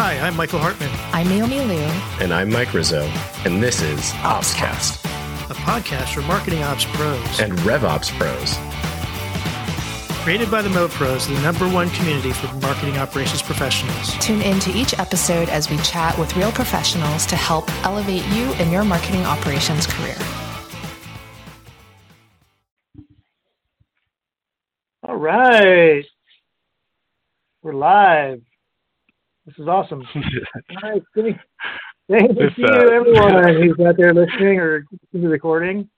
Hi, I'm Michael Hartman, I'm Naomi Liu. And I'm Mike Rizzo, and this is OpsCast a podcast for marketing ops pros and RevOps pros. Created by the Mo Pros, the number one community for marketing operations professionals. Tune in to each episode as we chat with real professionals to help elevate you in your marketing operations career. All right. We're live. This is awesome. All right. Thank, thank This, you, uh, everyone who's out there listening or to the recording.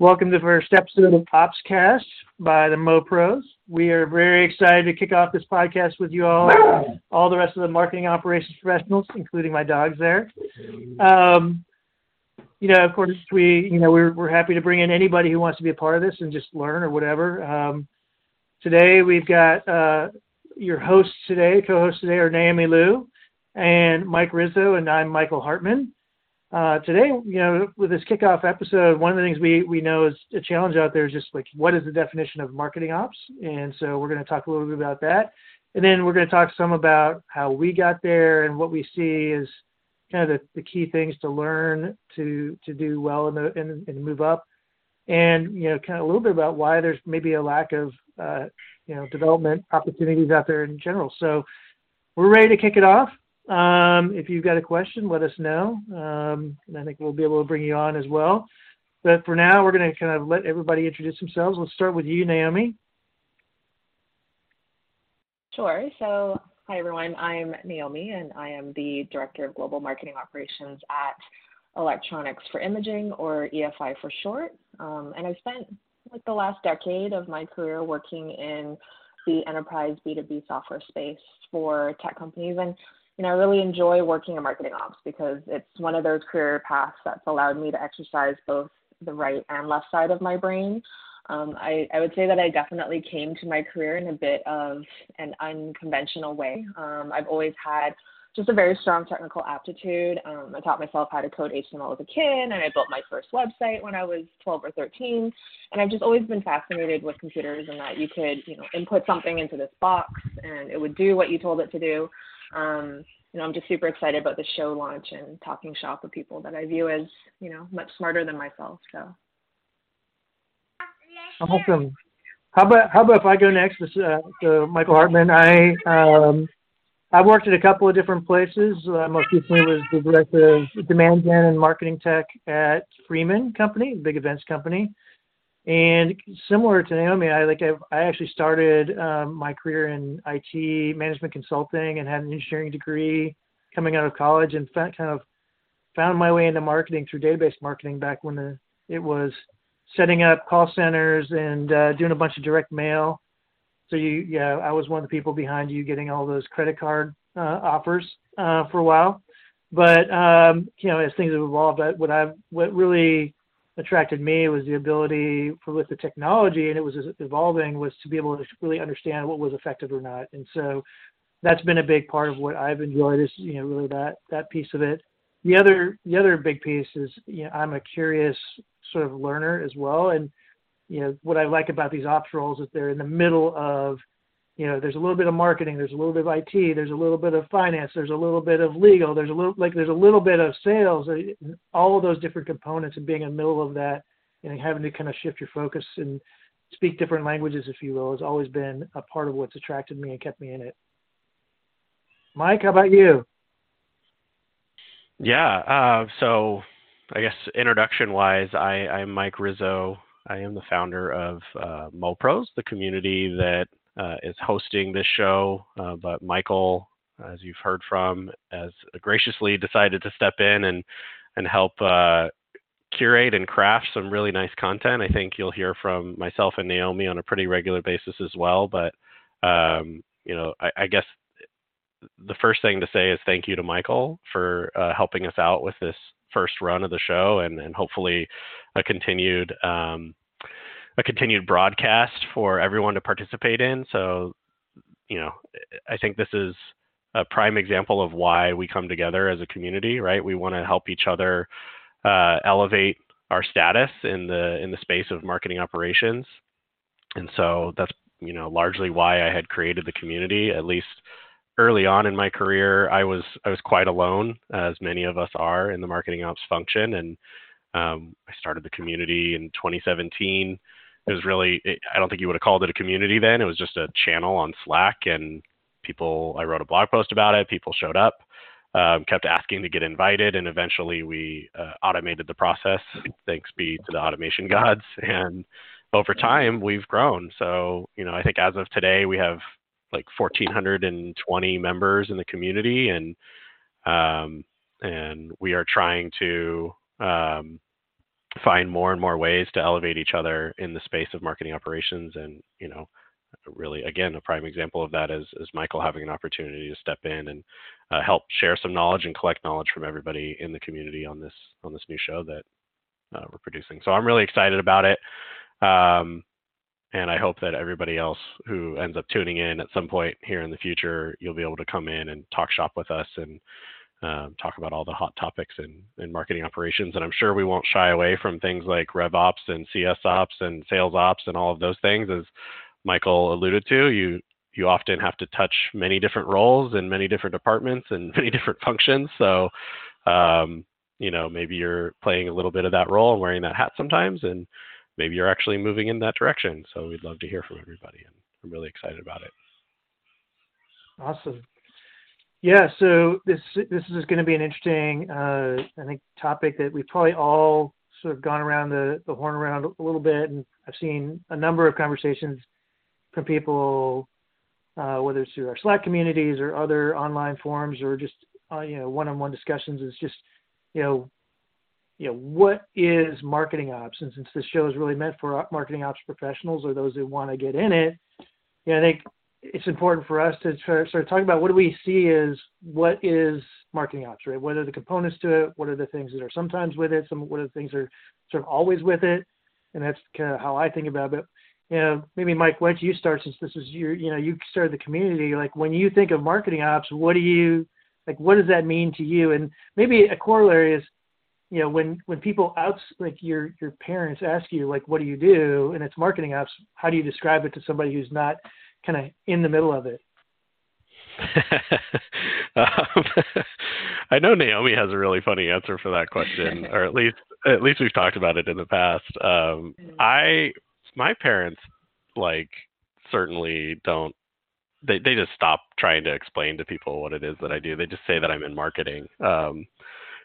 Welcome to the first episode of OpsCast by the Mo Pros. We are very excited to kick off this podcast with you all, all the rest of the marketing operations professionals, including my dogs there. Um, you know, of course, we, you know, we're, we're happy to bring in anybody who wants to be a part of this and just learn or whatever. Um, today we've got uh, your hosts today, co-hosts today are Naomi Liu and Mike Rizzo, and I'm Michael Hartman. Uh, today, you know, with this kickoff episode, one of the things we, we know is a challenge out there is just like, what is the definition of marketing ops? And so we're going to talk a little bit about that. And then we're going to talk some about how we got there and what we see as kind of the, the key things to learn to, to do well and, move up. And, you know, kind of a little bit about why there's maybe a lack of, uh, you know, development opportunities out there in general. So we're ready to kick it off. Um, if you've got a question, let us know. Um, and I think we'll be able to bring you on as well. But for now, we're going to kind of let everybody introduce themselves. Let's start with you, Naomi. Sure. So, hi everyone. I'm Naomi, and I am the Director of Global Marketing Operations at Electronics for Imaging, or EFI for short. Um, and I've spent like the last decade of my career working in the enterprise B2B software space for tech companies. And you know, I really enjoy working in marketing ops because it's one of those career paths that's allowed me to exercise both the right and left side of my brain. Um, I, I would say that I definitely came to my career in a bit of an unconventional way. Um, I've always had just a very strong technical aptitude. Um, I taught myself how to code HTML as a kid, and I built my first website when I was 12 or 13. And I've just always been fascinated with computers and that you could, you know, input something into this box and it would do what you told it to do. Um, you know, I'm just super excited about the show launch and talking shop with people that I view as, you know, much smarter than myself. So. Awesome. How about how about if I go next? Uh, so Michael Hartman. I um, I've worked at a couple of different places. Uh, most recently was the director of demand gen and marketing tech at Freeman Company, big events company. And similar to Naomi, I like I've, I actually started um, my career in IT management consulting and had an engineering degree coming out of college, and kind of found my way into marketing through database marketing back when the, it was setting up call centers and uh, doing a bunch of direct mail. So you, yeah, I was one of the people behind you getting all those credit card uh, offers uh, for a while. But um, you know, as things have evolved, what I what really attracted me was the ability for with the technology, and it was evolving, was to be able to really understand what was effective or not. And so that's been a big part of what I've enjoyed is you know really that that piece of it. The other the other big piece is you know I'm a curious sort of learner as well, and you know what I like about these ops roles is they're in the middle of you know there's a little bit of marketing, there's a little bit of IT, there's a little bit of finance, there's a little bit of legal, there's a little like there's a little bit of sales, uh, all of those different components, and being in the middle of that and having to kind of shift your focus and speak different languages, if you will, has always been a part of what's attracted me and kept me in it. Mike, how about you? Yeah. Uh, so, I guess introduction wise, I, I'm Mike Rizzo. I am the founder of uh, MoPros, the community that uh, is hosting this show. Uh, but Michael, as you've heard from, has graciously decided to step in and and help uh, curate and craft some really nice content. I think you'll hear from myself and Naomi on a pretty regular basis as well. But um, you know, I, I guess the first thing to say is thank you to Michael for uh, helping us out with this first run of the show and, and hopefully a continued um, a continued broadcast for everyone to participate in. So, you know, I think this is a prime example of why we come together as a community, right? We want to help each other uh, elevate our status in the in the space of marketing operations, and so that's you know largely why I had created the community, at least early on in my career, I was I was quite alone, as many of us are in the marketing ops function, and um, I started the community in 2017. It was really it, I don't think you would have called it a community then. It was just a channel on Slack, and people. I wrote a blog post about it. People showed up, um, kept asking to get invited, and eventually we uh, automated the process. Thanks be to the automation gods, and over time we've grown. So you know, I think as of today we have like 1,420 members in the community, and um, and we are trying to um, find more and more ways to elevate each other in the space of marketing operations. And you know, really, again, a prime example of that is, is Michael having an opportunity to step in and uh, help share some knowledge and collect knowledge from everybody in the community on this on this new show that uh, we're producing. So I'm really excited about it. Um, and I hope that everybody else who ends up tuning in at some point here in the future, you'll be able to come in and talk shop with us and um, talk about all the hot topics in, in marketing operations. And I'm sure we won't shy away from things like Rev Ops and CS Ops and Sales Ops and all of those things. As Michael alluded to, you you often have to touch many different roles and many different departments and many different functions. So, um, you know, maybe you're playing a little bit of that role and wearing that hat sometimes, and maybe you're actually moving in that direction. So we'd love to hear from everybody, and I'm really excited about it. Awesome. Yeah, so this this is going to be an interesting, uh, I think, topic that we've probably all sort of gone around the, the horn around a little bit, and I've seen a number of conversations from people, uh, whether it's through our Slack communities or other online forums or just uh, you know one-on-one discussions. Is just you know you know, what is marketing ops? And since this show is really meant for marketing ops professionals or those who want to get in it, you know, I think it's important for us to start talking about what do we see as what is marketing ops, right? What are the components to it? What are the things that are sometimes with it? Some what are the things that are sort of always with it? And that's kind of how I think about it. you know, maybe Mike, why don't you start since this is your, you know, you started the community. Like when you think of marketing ops, what do you like? What does that mean to you? And maybe a corollary is you know when when people out like your your parents ask you like what do you do and it's marketing ops how do you describe it to somebody who's not kind of in the middle of it um, I know Naomi has a really funny answer for that question, or at least at least we've talked about it in the past. Um, mm. I my parents like certainly don't they they just stop trying to explain to people what it is that I do. They just say that I'm in marketing. Um,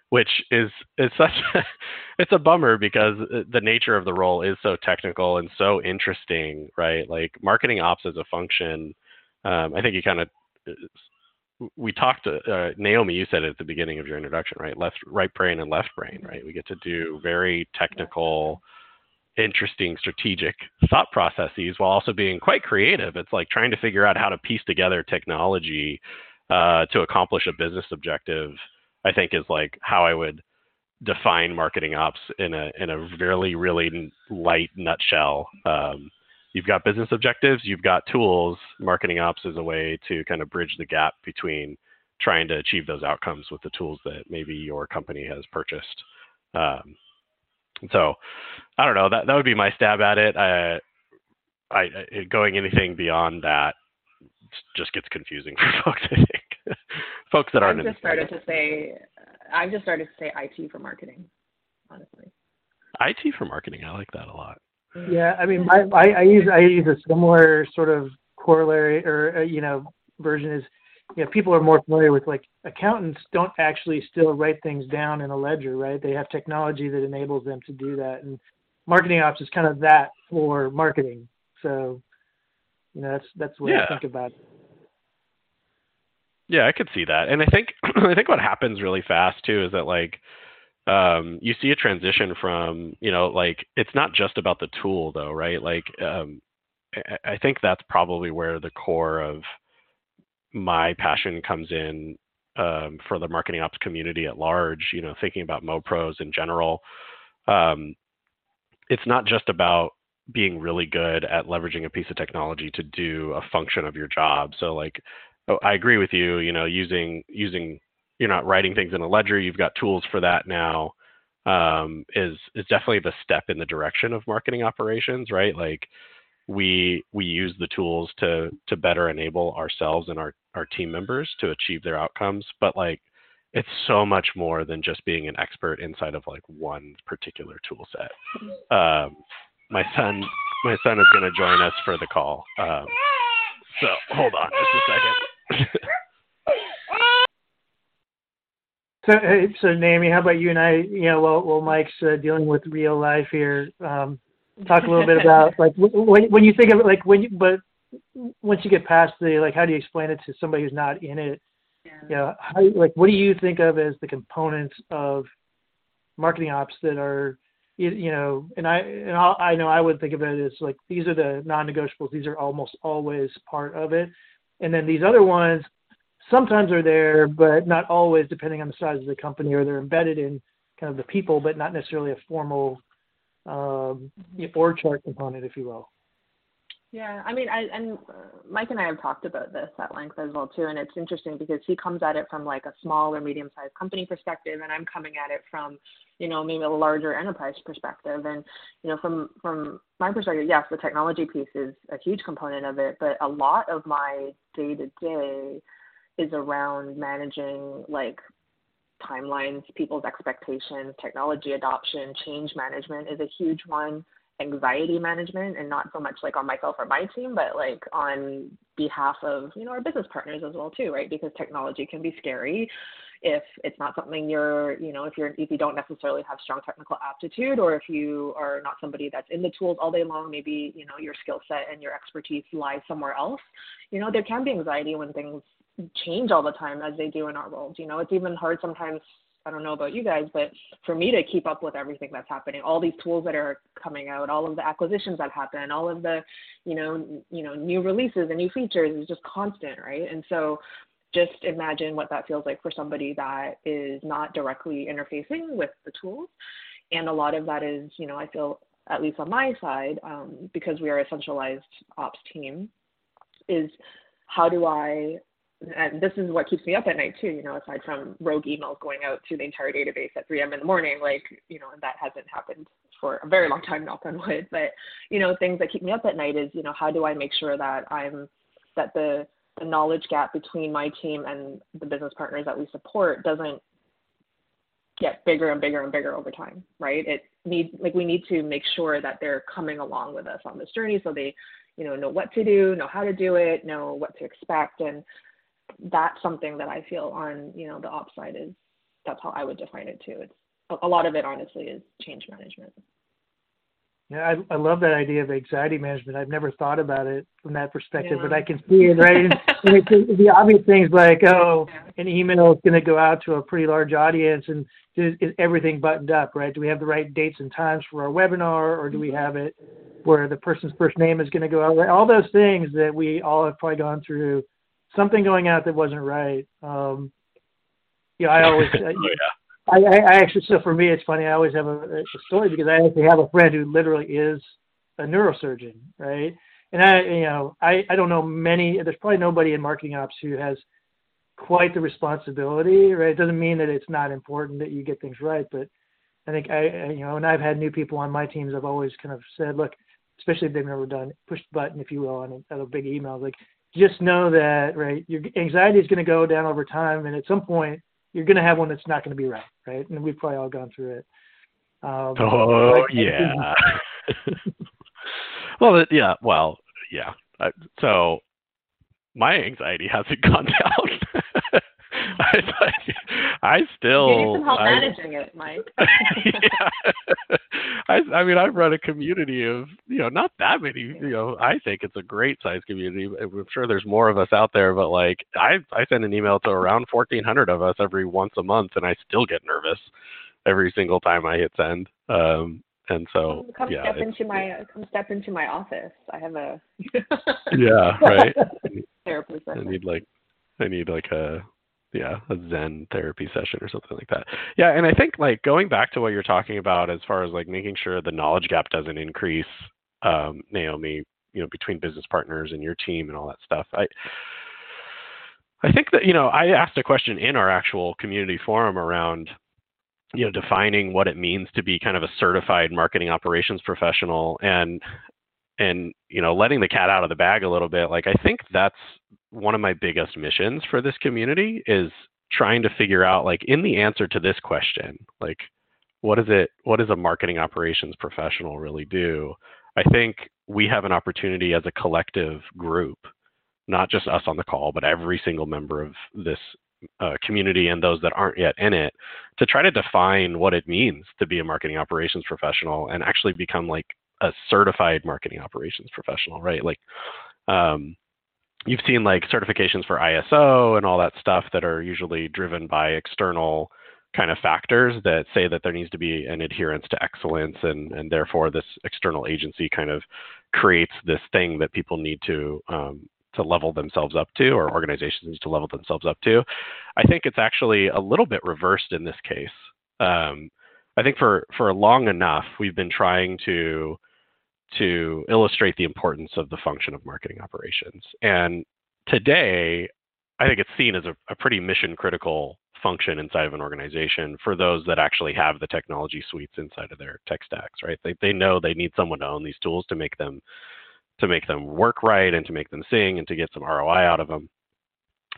which is is such a, it's a bummer because the nature of the role is so technical and so interesting, right? Like marketing ops as a function. Um, I think you kind of we talked uh, Naomi. You said it at the beginning of your introduction, right? Left, right brain, and left brain, right? We get to do very technical, interesting, strategic thought processes while also being quite creative. It's like trying to figure out how to piece together technology uh, to accomplish a business objective I think is like how I would define marketing ops in a in a really really light nutshell. Um, you've got business objectives, you've got tools. Marketing ops is a way to kind of bridge the gap between trying to achieve those outcomes with the tools that maybe your company has purchased. Um, so, I don't know. That that would be my stab at it. I, I, going anything beyond that just gets confusing for folks. I think folks that aren't. I've just started to say. I've just started to say IT for marketing. Honestly. IT for marketing. I like that a lot. Yeah, I mean, I, I, I use I use a similar sort of corollary or uh, you know version is you know, people are more familiar with like accountants don't actually still write things down in a ledger, right? They have technology that enables them to do that. And marketing ops is kind of that for marketing. So, you know, that's that's what yeah. I think about it. Yeah, I could see that. And I think I think what happens really fast too is that like um, you see a transition from, you know, like it's not just about the tool though, right? Like um, I, think that's probably where the core of my passion comes in um, for the marketing ops community at large, you know, thinking about MoPros in general. Um, it's not just about being really good at leveraging a piece of technology to do a function of your job. So like oh, I agree with you. You know, using using you're not writing things in a ledger. You've got tools for that now. Um, is is definitely the step in the direction of marketing operations, right? Like we we use the tools to to better enable ourselves and our our team members to achieve their outcomes but like it's so much more than just being an expert inside of like one particular tool set um, my son my son is going to join us for the call um, so hold on just a second So, hey, so Naomi, how about you and I? You know, while while Mike's uh, dealing with real life here, um, talk a little bit about like when when you think of it, like when you but once you get past the like, how do you explain it to somebody who's not in it? Yeah. You know, how like what do you think of as the components of marketing ops that are you, you know, and I and I'll, I know I would think of it as like these are the non-negotiables. These are almost always part of it, and then these other ones sometimes are there, but not always, depending on the size of the company, or they're embedded in kind of the people, but not necessarily a formal um, org chart component, if you will. Yeah, I mean, I and Mike and I have talked about this at length as well too, and it's interesting because he comes at it from like a small or medium-sized company perspective, and I'm coming at it from, you know, maybe a larger enterprise perspective. And you know, from from my perspective, yes, the technology piece is a huge component of it, but a lot of my day-to-day is around managing like timelines, people's expectations, technology adoption, change management is a huge one, anxiety management, and not so much like on myself or my team, but like on behalf of you know our business partners as well too, right? Because technology can be scary if it's not something you're you know if you're if you don't necessarily have strong technical aptitude or if you are not somebody that's in the tools all day long maybe you know your skill set and your expertise lies somewhere else you know there can be anxiety when things change all the time as they do in our world. You know, it's even hard sometimes. I don't know about you guys, but for me to keep up with everything that's happening, all these tools that are coming out, all of the acquisitions that happen, all of the, you know, you know, new releases and new features is just constant, right? And so just imagine what that feels like for somebody that is not directly interfacing with the tools. And a lot of that is, you know, I feel at least on my side, um, because we are a centralized ops team, is how do I and this is what keeps me up at night too, you know, aside from rogue emails going out to the entire database at 3 a.m. in the morning, like, you know, and that hasn't happened for a very long time, knock on wood. But, you know, things that keep me up at night is, you know, how do I make sure that I'm, that the, the knowledge gap between my team and the business partners that we support doesn't get bigger and bigger and bigger over time, right? It need like we need to make sure that they're coming along with us on this journey so they, you know, know what to do, know how to do it, know what to expect. And that's something that I feel on you know the ops side is that's how I would define it too. It's a lot of it honestly is change management. Yeah, I, I love that idea of anxiety management. I've never thought about it from that perspective, yeah. but I can see it right. and, and it's the obvious things like, oh, an email is going to go out to a pretty large audience, and is, is, everything buttoned up, right? Do we have the right dates and times for our webinar, or do we mm-hmm. have it where the person's first name is going to go out? Right? All those things that we all have probably gone through something going out that wasn't right. Um, you know, I always, oh, yeah. I, I, actually, so for me, it's funny. I always have a, a story because I actually have a friend who literally is a neurosurgeon, right? And I, you know, I, I don't know many. There's probably nobody in marketing ops who has quite the responsibility, right? It doesn't mean that it's not important that you get things right, but I think I, you know, and I've had new people on my teams. I've always kind of said, look, especially if they've never done push the button, if you will, on a, on a big email, like just know that right your anxiety is going to go down over time and at some point you're going to have one that's not going to be right right? And we've probably all gone through it. Um, oh yeah. well yeah well yeah. So my anxiety hasn't gone down I, I still. You need some help I, managing it, Mike. yeah. I, I mean, I've run a community of, you know, not that many. You know, I think it's a great size community. I'm sure there's more of us out there, but like, I I send an email to around 1,400 of us every once a month, and I still get nervous every single time I hit send. Um, and so come yeah, step into my come step into my office. I have a yeah right therapist. I need like I need like a yeah a zen therapy session or something like that. Yeah and i think like going back to what you're talking about as far as like making sure the knowledge gap doesn't increase um, naomi you know between business partners and your team and all that stuff i i think that you know i asked a question in our actual community forum around you know defining what it means to be kind of a certified marketing operations professional. And and you know letting the cat out of the bag a little bit like i think that's one of my biggest missions for this community is trying to figure out like in the answer to this question like what is it what does a marketing operations professional really do? I think we have an opportunity as a collective group not just us on the call but every single member of this uh, community and those that aren't yet in it to try to define what it means to be a marketing operations professional and actually become like a certified marketing operations professional right? Like um, you've seen like certifications for ISO and all that stuff that are usually driven by external kind of factors that say that there needs to be an adherence to excellence and and therefore this external agency kind of creates this thing that people need to um, to level themselves up to or organizations need to level themselves up to. I think it's actually a little bit reversed in this case. Um, i think for for long enough we've been trying to to illustrate the importance of the function of marketing operations. And today, I think it's seen as a, a, pretty mission critical function inside of an organization for those that actually have the technology suites inside of their tech stacks, right? They, they know they need someone to own these tools to make them to make them work right and to make them sing and to get some ROI out of them.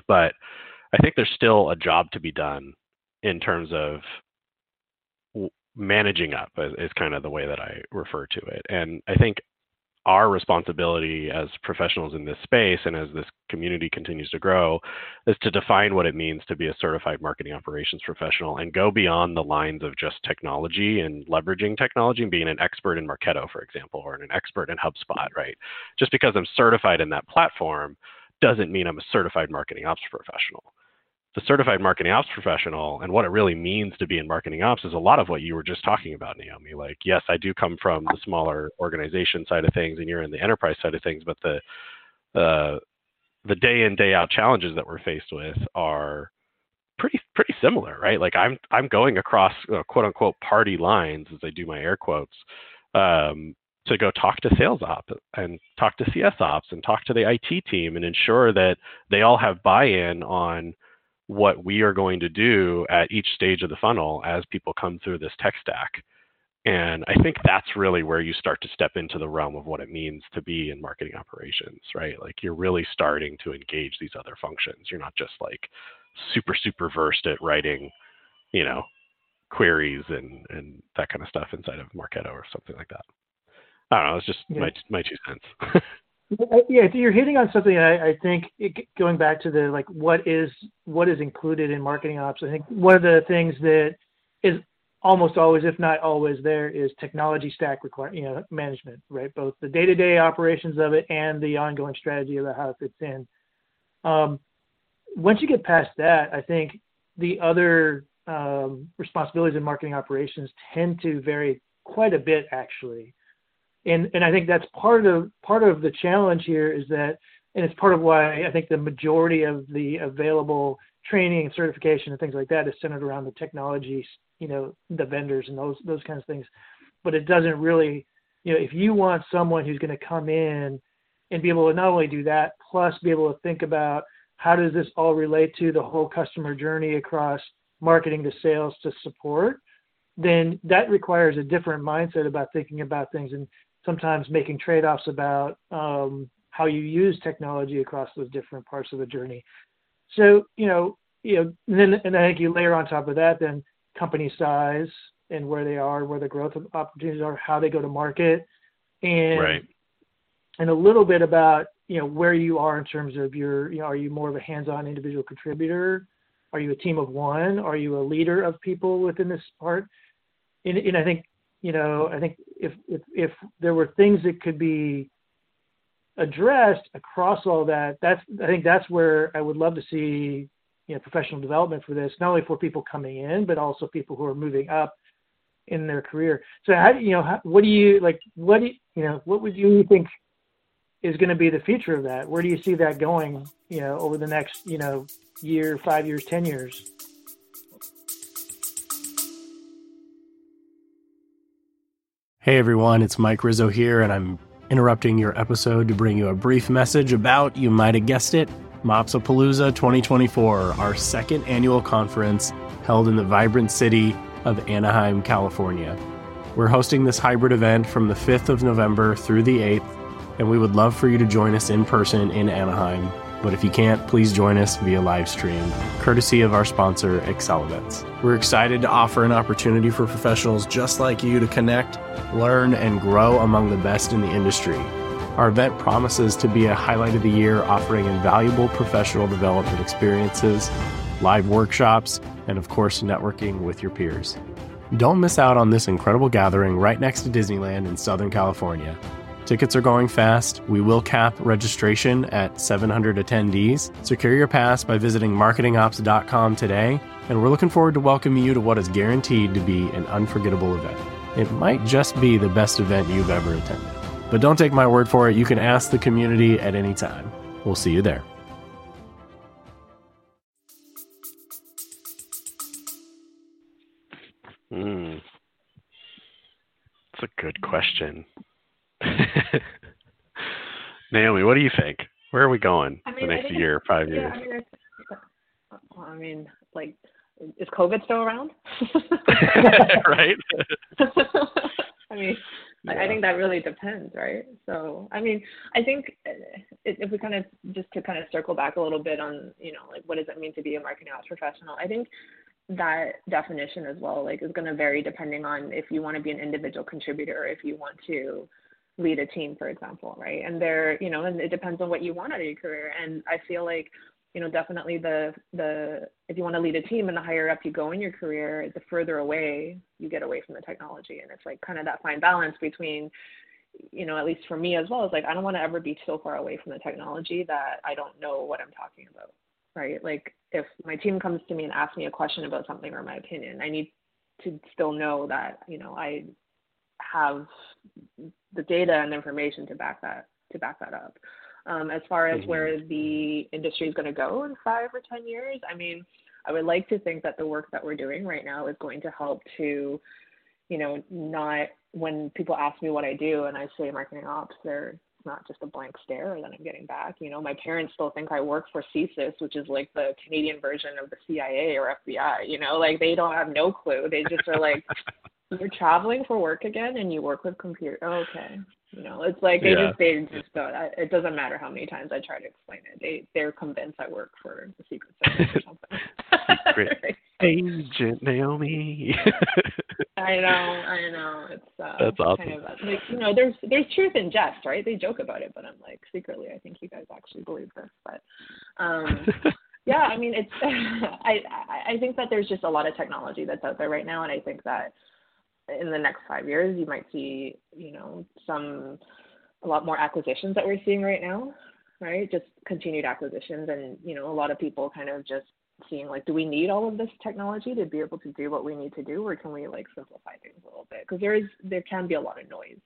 But I think there's still a job to be done in terms of managing up is, kind of the way that I refer to it. And I think our responsibility as professionals in this space and as this community continues to grow is to define what it means to be a certified marketing operations professional and go beyond the lines of just technology and leveraging technology and being an expert in Marketo, for example, or an expert in HubSpot, right? Just because I'm certified in that platform doesn't mean I'm a certified marketing ops professional the certified marketing ops professional and what it really means to be in marketing ops is a lot of what you were just talking about, Naomi. Like, yes, I do come from the smaller organization side of things, and you're in the enterprise side of things, but the uh, the day in day out challenges that we're faced with are pretty pretty similar, right? Like I'm I'm going across uh, quote unquote party lines as I do my air quotes um, to go talk to sales ops and talk to CS ops and talk to the IT team and ensure that they all have buy-in on what we are going to do at each stage of the funnel as people come through this tech stack. And I think that's really where you start to step into the realm of what it means to be in marketing operations, right? Like you're really starting to engage these other functions. You're not just like super, super versed at writing, you know, queries and, and that kind of stuff inside of Marketo or something like that. I don't know. It's just yeah. my, my two cents. Yeah, you're hitting on something. I, I think it, going back to the like, what is what is included in marketing ops. I think one of the things that is almost always, if not always, there is technology stack require you know management, right? Both the day-to-day operations of it and the ongoing strategy of how it fits in. Um, once you get past that, I think the other um, responsibilities in marketing operations tend to vary quite a bit, actually and and I think that's part of part of the challenge here is that, and it's part of why I think the majority of the available training and certification and things like that is centered around the technology, you know, the vendors and those those kinds of things. But it doesn't really, you know, if you want someone who's going to come in and be able to not only do that, plus be able to think about how does this all relate to the whole customer journey across marketing to sales to support, then that requires a different mindset about thinking about things. And sometimes making trade-offs about um, how you use technology across those different parts of the journey. So you know, you know, and then and I think you layer on top of that then company size and where they are, where the growth opportunities are, how they go to market, and right. and a little bit about you know where you are in terms of your you know are you more of a hands-on individual contributor, are you a team of one, are you a leader of people within this part, and, and I think you know, I think if, if, if there were things that could be addressed across all that, that's, I think that's where I would love to see, you know, professional development for this, not only for people coming in, but also people who are moving up in their career. So how, you know, how, what do you, like, what do you, you know, what would you think is going to be the future of that? Where do you see that going, you know, over the next, you know, year, five years, 10 years? Hey everyone, it's Mike Rizzo here, and I'm interrupting your episode to bring you a brief message about, you might have guessed it, Mopsapalooza 2024, our second annual conference held in the vibrant city of Anaheim, California. We're hosting this hybrid event from the 5th of November through the 8th, and we would love for you to join us in person in Anaheim. But if you can't, please join us via live stream, courtesy of our sponsor, Accelevents. We're excited to offer an opportunity for professionals just like you to connect, learn, and grow among the best in the industry. Our event promises to be a highlight of the year, offering invaluable professional development experiences, live workshops, and of course, networking with your peers. Don't miss out on this incredible gathering right next to Disneyland in Southern California. Tickets are going fast. We will cap registration at 700 attendees. Secure your pass by visiting marketingops.com today, and we're looking forward to welcoming you to what is guaranteed to be an unforgettable event. It might just be the best event you've ever attended. But don't take my word for it, you can ask the community at any time. We'll see you there. Hmm. That's a good question. Naomi, what do you think? Where are we going I mean, the next year, five years? I mean, well, I mean, like, is COVID still around? right? I mean, I I think that really depends, right? So, I mean, I think uh, if we kind of just to kind of circle back a little bit on, you know, like what does it mean to be a marketing ops professional? I think that definition as well, like, is going to vary depending on if you want to be an individual contributor or if you want to lead a team, for example, right? And there, you know, and it depends on what you want out of your career. And I feel like, you know, definitely the the if you want to lead a team and the higher up you go in your career, the further away you get away from the technology. And it's like kind of that fine balance between, you know, at least for me as well, is like I don't want to ever be so far away from the technology that I don't know what I'm talking about. Right. Like if my team comes to me and asks me a question about something or my opinion, I need to still know that, you know, I have the data and information to back that to back that up. Um, as far as Mhm. where the industry is going to go in five or ten years, I mean, I would like to think that the work that we're doing right now is going to help to, you know, not when people ask me what I do and I say marketing ops, they're not just a blank stare that I'm getting back. You know, my parents still think I work for CSIS, which is like the Canadian version of the CIA or FBI. You know, like they don't have no clue. They just are like, you're traveling for work again and you work with computer. Oh, okay. You know, it's like they Yeah. just they just don't. It doesn't matter how many times I try to explain it. They they're convinced I work for the Secret Service or something. Secret. Agent Naomi. I know, I know. It's uh, That's awesome. kind of uh, like you know, there's there's truth in jest, right? They joke about it, but I'm like secretly, I think you guys actually believe this. But um, yeah, I mean, it's I I think that there's just a lot of technology that's out there right now, and I think that in the next five years, you might see you know some a lot more acquisitions that we're seeing right now, right? Just continued acquisitions, and you know, a lot of people kind of just seeing like, do we need all of this technology to be able to do what we need to do, or can we like simplify things a little bit? Because there is there can be a lot of noise,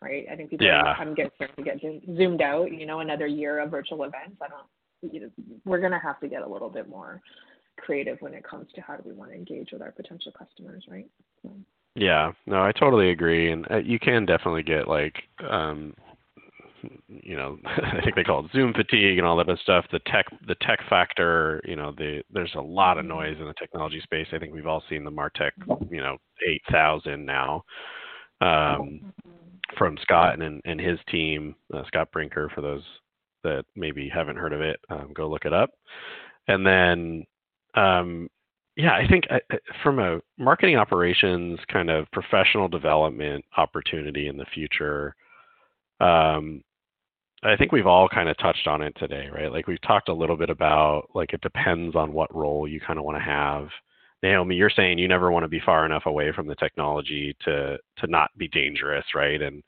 right? I think people Yeah. I'm getting starting to get zoom- zoomed out. You know, another year of virtual events. I don't. You know, we're gonna have to get a little bit more creative when it comes to how do we want to engage with our potential customers, right? So, Yeah, no, I totally agree, and uh, you can definitely get like, um, you know, I think they call it Zoom fatigue and all that stuff. The tech, the tech factor, you know, the there's a lot of noise in the technology space. I think we've all seen the Martech, you know, eight thousand now, um, from Scott and and his team, uh, Scott Brinker. For those that maybe haven't heard of it, um, go look it up. And then um, yeah, I think uh, uh, from a marketing operations kind of professional development opportunity in the future, um, I think we've all kind of touched on it today, right? Like we've talked a little bit about like it depends on what role you kind of want to have. Naomi, you're saying you never want to be far enough away from the technology to to not be dangerous, right? And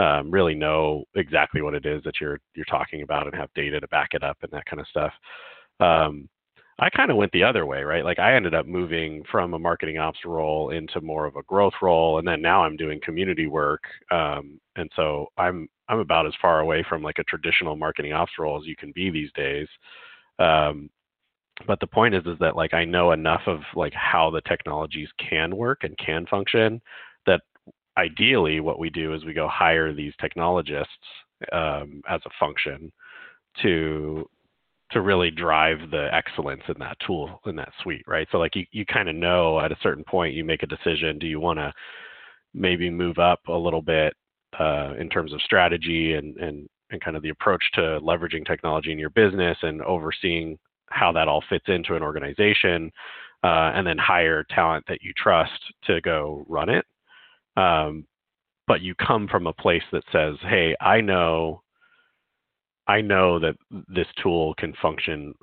um, really know exactly what it is that you're you're talking about and have data to back it up and that kind of stuff. Um, I kind of went the other way, right? Like I ended up moving from a marketing ops role into more of a growth role, and then now I'm doing community work, um, and so I'm I'm about as far away from like a traditional marketing ops role as you can be these days. Um, but the point is, is that like I know enough of like how the technologies can work and can function that ideally what we do is we go hire these technologists um, as a function to to really drive the excellence in that tool in that suite, right? So like you, you kind of know at a certain point you make a decision. Do you want to maybe move up a little bit uh, in terms of strategy and and and kind of the approach to leveraging technology in your business and overseeing how that all fits into an organization, uh, and then hire talent that you trust to go run it. Um, but you come from a place that says, "Hey, I know, I know that this tool can function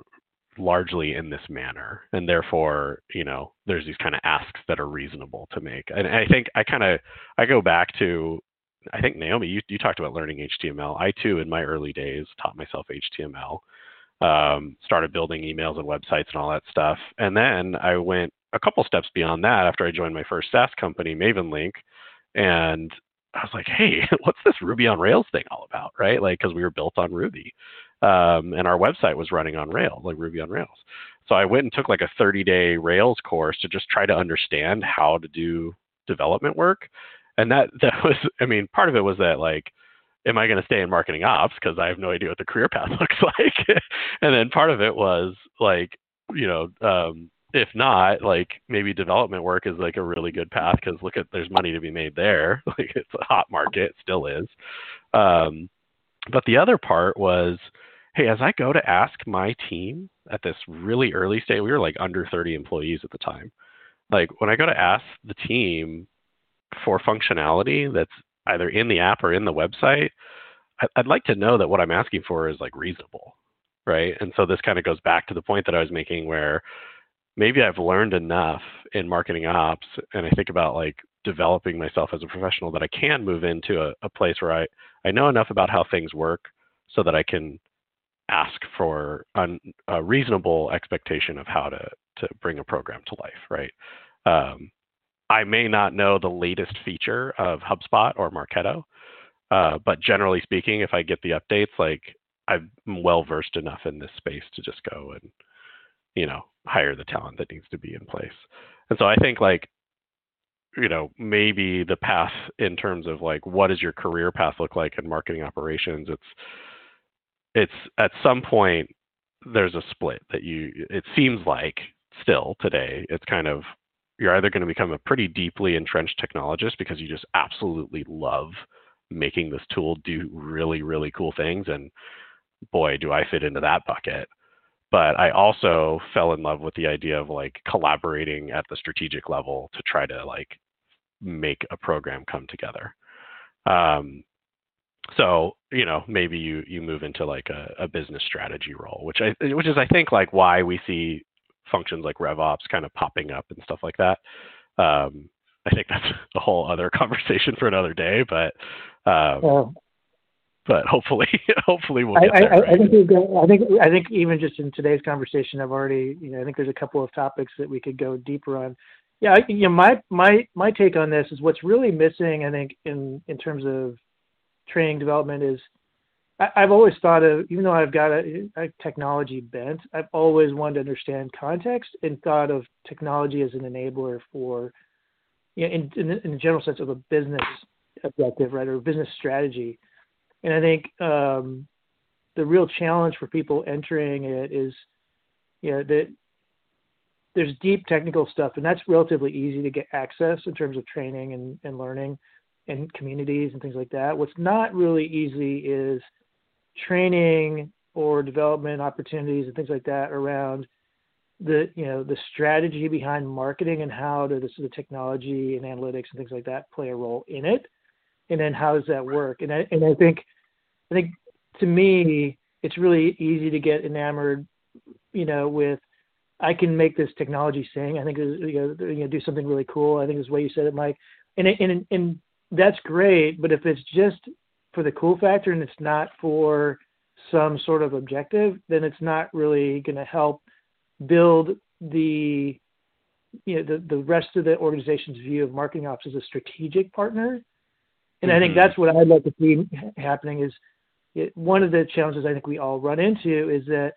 largely in this manner and therefore you know there's these kind of asks that are reasonable to make. And i think i kind of i go back to i think naomi you, you talked about learning html i too in my early days taught myself html um, started building emails and websites and all that stuff. And then i went a couple steps beyond that after i joined my first saas company mavenlink and i was like hey what's this ruby on rails thing all about right like because we were built on ruby um, and our website was running on Rails, like Ruby on Rails. So I went and took like a 30 day Rails course to just try to understand how to do development work. And that that was, I mean, part of it was that like, am I going to stay in marketing ops because I have no idea what the career path looks like. and then part of it was like, you know, um, if not, like maybe development work is like a really good path because look at there's money to be made there. Like it's a hot market, still is. Um, but the other part was hey, as I go to ask my team at this really early stage, we were like under 30 employees at the time. Like when I go to ask the team for functionality that's either in the app or in the website, I'd like to know that what I'm asking for is like reasonable, right? And so this kind of goes back to the point that I was making where maybe I've learned enough in marketing ops and I think about like developing myself as a professional that I can move into a, a place where I, I know enough about how things work so that I can ask for un, a reasonable expectation of how to to bring a program to life, right? Um, I may not know the latest feature of HubSpot or Marketo, uh, but generally speaking, if I get the updates, like I'm well versed enough in this space to just go and you know hire the talent that needs to be in place. And so I think like you know maybe the path in terms of like what does your career path look like in marketing operations it's it's at some point there's a split that you it seems like still today it's kind of you're either going to become a pretty deeply entrenched technologist because you just absolutely love making this tool do really really cool things and boy do i fit into that bucket but i also fell in love with the idea of like collaborating at the strategic level to try to like make a program come together. Um, so you know maybe you you move into like a, a, business strategy role which i which is i think like why we see functions like revops kind of popping up and stuff like that. Um, i think that's a whole other conversation for another day but um, but hopefully hopefully we'll get I, there, I, right? I think I think I think even just in today's conversation I've already you know I think there's a couple of topics that we could go deeper on yeah I, you know my my my take on this is what's really missing I think in in terms of training development is I, have always thought of, even though I've got a, a, technology bent, I've always wanted to understand context and thought of technology as an enabler for, you know, in, in, in the general sense of a business objective, right, or business strategy. And I think um, the real challenge for people entering it is, you know, that there's deep technical stuff, and that's relatively easy to get access in terms of training and, and learning and communities and things like that. What's not really easy is training or development opportunities and things like that around the you know the strategy behind marketing and how do the, the technology and analytics and things like that play a role in it, and then how does that work? And I and I think I think to me it's really easy to get enamored, you know, with I can make this technology sing. I think you know, you know do something really cool. I think is the way you said it, Mike. And and and that's great. But if it's just for the cool factor and it's not for some sort of objective, then it's not really going to help build the you know the, the rest of the organization's view of marketing ops as a strategic partner. And mm-hmm. I think mm-hmm. that's what I'd like to see happening is it, one of the challenges I think we all run into is that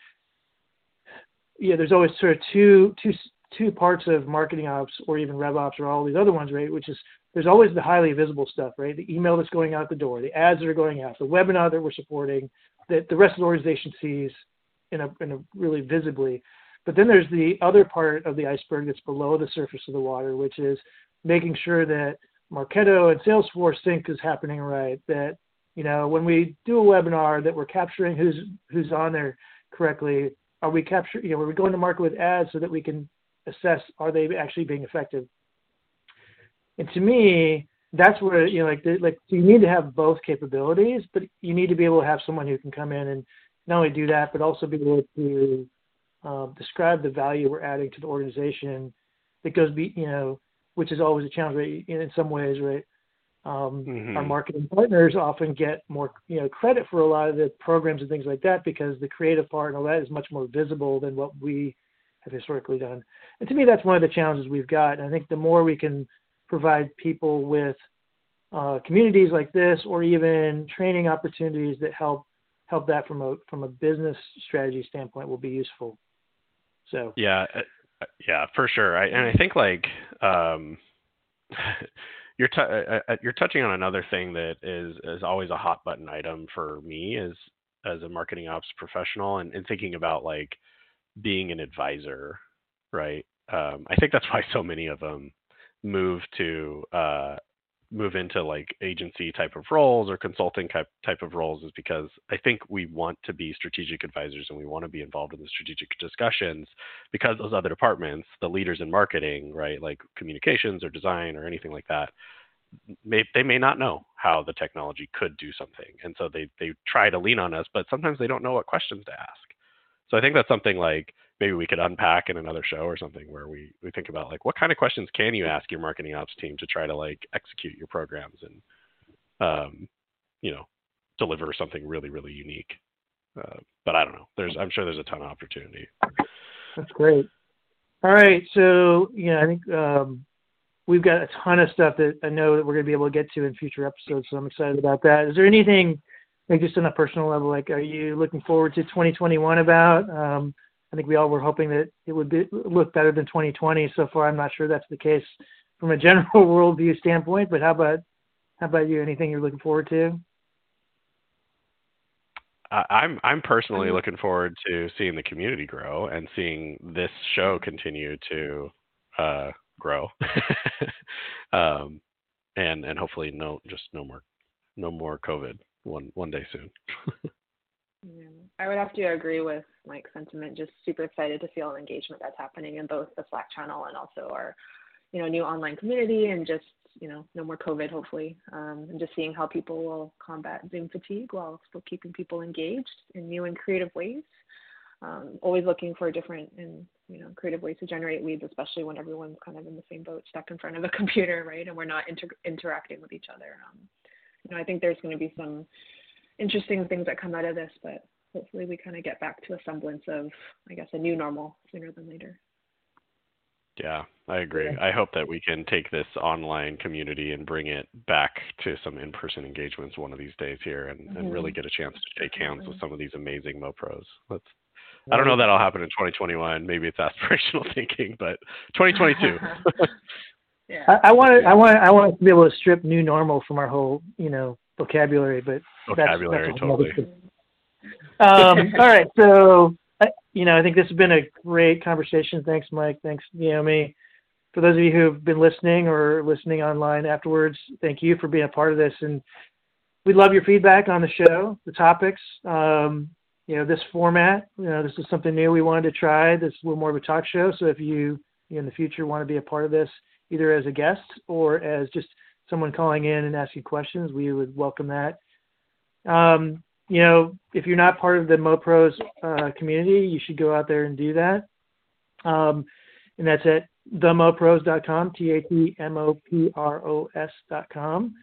yeah, there's always sort of two two two parts of marketing ops or even rev ops or all these other ones, right? Which is there's always the highly visible stuff, right? The email that's going out the door, the ads that are going out, the webinar that we're supporting, that the rest of the organization sees in a, in a really visibly. But then there's the other part of the iceberg that's below the surface of the water, which is making sure that Marketo and Salesforce sync is happening right, that You know, when we do a webinar that we're capturing who's who's on there correctly, are we capturing? You know, are we going to market with ads so that we can assess are they actually being effective? And to me, that's where you know, like, like so you need to have both capabilities, but you need to be able to have someone who can come in and not only do that, but also be able to um, describe the value we're adding to the organization that goes be you know which is always a challenge right? in some ways right um, mm-hmm. our marketing partners often get more you know credit for a lot of the programs and things like that because the creative part and all that is much more visible than what we have historically done and to me that's one of the challenges we've got and i think the more we can provide people with uh, communities like this or even training opportunities that help help that from a from a business strategy standpoint will be useful so yeah, yeah, for sure. I, and I think like um, you're t- uh, you're touching on another thing that is is always a hot button item for me as as a marketing ops professional and, and thinking about like being an advisor, right? Um, I think that's why so many of them move to uh, move into like agency type of roles or consulting type type of roles is because I think we want to be strategic advisors and we want to be involved in the strategic discussions because those other departments, the leaders in marketing, right, like communications or design or anything like that, may they may not know how the technology could do something, and so they they try to lean on us, but sometimes they don't know what questions to ask. So I think that's something like maybe we could unpack in another show or something where we, we think about like what kind of questions can you ask your marketing ops team to try to like execute your programs and um, you know deliver something really really unique? Uh, but i don't know. There's i'm sure there's a ton of opportunity. That's great. All right so know i think um, we've got a ton of stuff that i know that we're going to be able to get to in future episodes so i'm excited about that. Is there anything like just on a personal level like are you looking forward to 2021 about? Um, I think we all were hoping that it would be, look better than 2020. So far, I'm not sure that's the case from a general worldview standpoint. But how about how about you? Anything you're looking forward to? I'm I'm personally mm-hmm. looking forward to seeing the community grow and seeing this show continue to uh, grow, um, and and hopefully no just no more no more COVID one one day soon. Yeah, I would have to agree with Mike's sentiment. Just super excited to see all the engagement that's happening in both the Slack channel and also our, you know, new online community, and just you know, no more COVID, hopefully, um, and just seeing how people will combat Zoom fatigue while still keeping people engaged in new and creative ways. Um, always looking for different and you know creative ways to generate leads, especially when everyone's kind of in the same boat, stuck in front of a computer, right? And we're not inter- interacting with each other. Um, you know, I think there's going to be some interesting things that come out of this, but hopefully we kind of get back to a semblance of, I guess, a new normal sooner than later. Yeah, I agree. Yeah. I hope that we can take this online community and bring it back to some in-person engagements one of these days here, and, mm-hmm. and really mm-hmm. get a chance to shake hands with some of these amazing MoPros. Let's. I don't know that'll happen in 2021. Maybe it's aspirational thinking, but 2022. yeah. I, I want to. I want. I want to be able to strip new normal from our whole, you know, vocabulary, but vocabulary that's, that's totally. Um, all right, so you know, I think this has been a great conversation. Thanks, Mike. Thanks, Naomi. For those of you who've been listening or listening online afterwards, thank you for being a part of this. And we'd love your feedback on the show, the topics. Um, you know, this format. You know, this is something new we wanted to try. This is a little more of a talk show. So if you, you in the future want to be a part of this, either as a guest or as just someone calling in and asking questions, we would welcome that. Um, you know, if you're not part of the MoPros uh, community, you should go out there and do that. Um, and that's at themopros.com, T A T M O P R O S.com.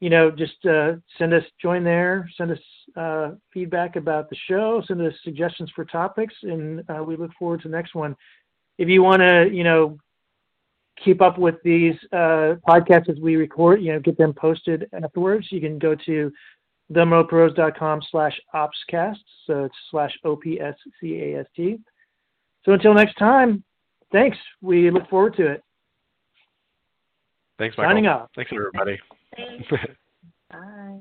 You know, just uh, send us, join there, send us uh, feedback about the show, send us suggestions for topics, and uh, we look forward to the next one. If you want to, you know, keep up with these uh, podcasts as we record, you know, get them posted afterwards, you can go to themopros.com slash opscast. So it's slash O-P-S-C-A-S-T. So until next time, thanks. We look forward to it. Thanks, Michael. Signing off. Thanks, everybody. Thanks. Bye.